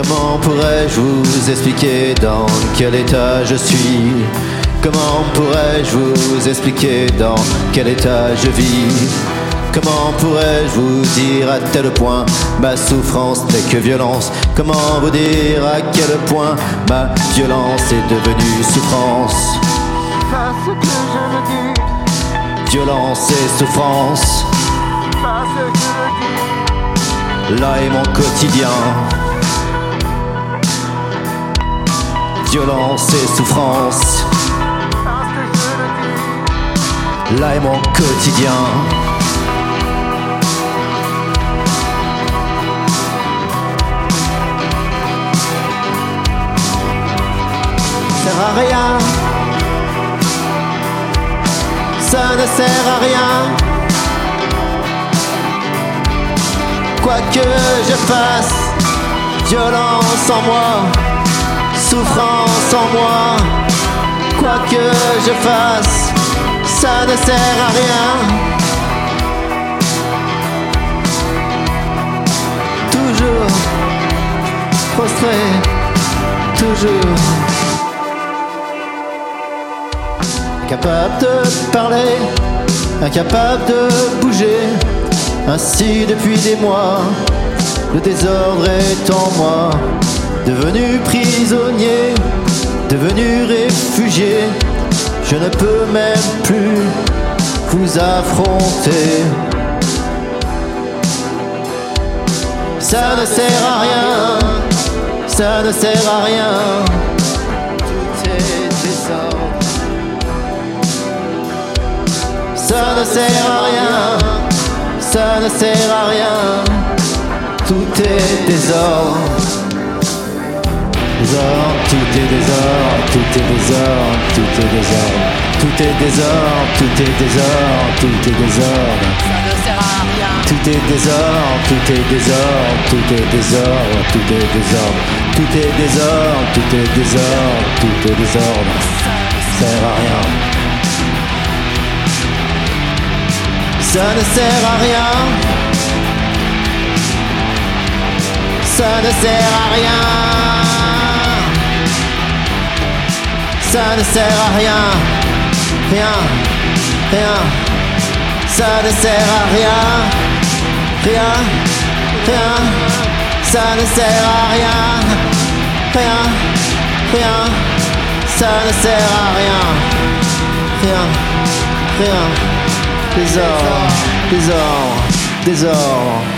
Comment pourrais-je vous expliquer dans quel état je suis? Comment pourrais-je vous expliquer dans quel état je vis? Comment pourrais-je vous dire à tel point ma souffrance n'est que violence? Comment vous dire à quel point ma violence est devenue souffrance? Parce que je dis, Violence et souffrance, parce que je dis. là est mon quotidien. Violence et souffrance, là est mon quotidien. Sert à rien. Ça ne sert à rien. Quoi que je fasse, violence en moi, souffrance en moi. Quoi que je fasse, ça ne sert à rien. Toujours prostré, toujours incapable de parler, incapable de bouger. Ainsi depuis des mois, le désordre est en moi, devenu prisonnier, devenu réfugié. Je ne peux même plus vous affronter. Ça ne sert à rien, ça ne sert à rien. Tout est désordre. Ça ne sert à rien, ça ne sert à rien. Tout est désordre. Désordre, tout est désordre, tout est désordre, tout est désordre. Tout est désordre, tout est désordre, tout est désordre. Ça ne sert à rien. Tout est désordre, tout est désordre, tout est désordre, tout est désordre. Tout est désordre, tout est désordre, tout est désordre. Ça sert à rien. Ça ne sert à rien. Ça ne sert à rien. Ça ne sert à rien. Rien. Rien. Ça ne sert à rien. Rien. Rien. Ça ne sert à rien. Rien. Rien. Ça ne sert à rien. Rien. Rien. Désordre, désordre, désordre.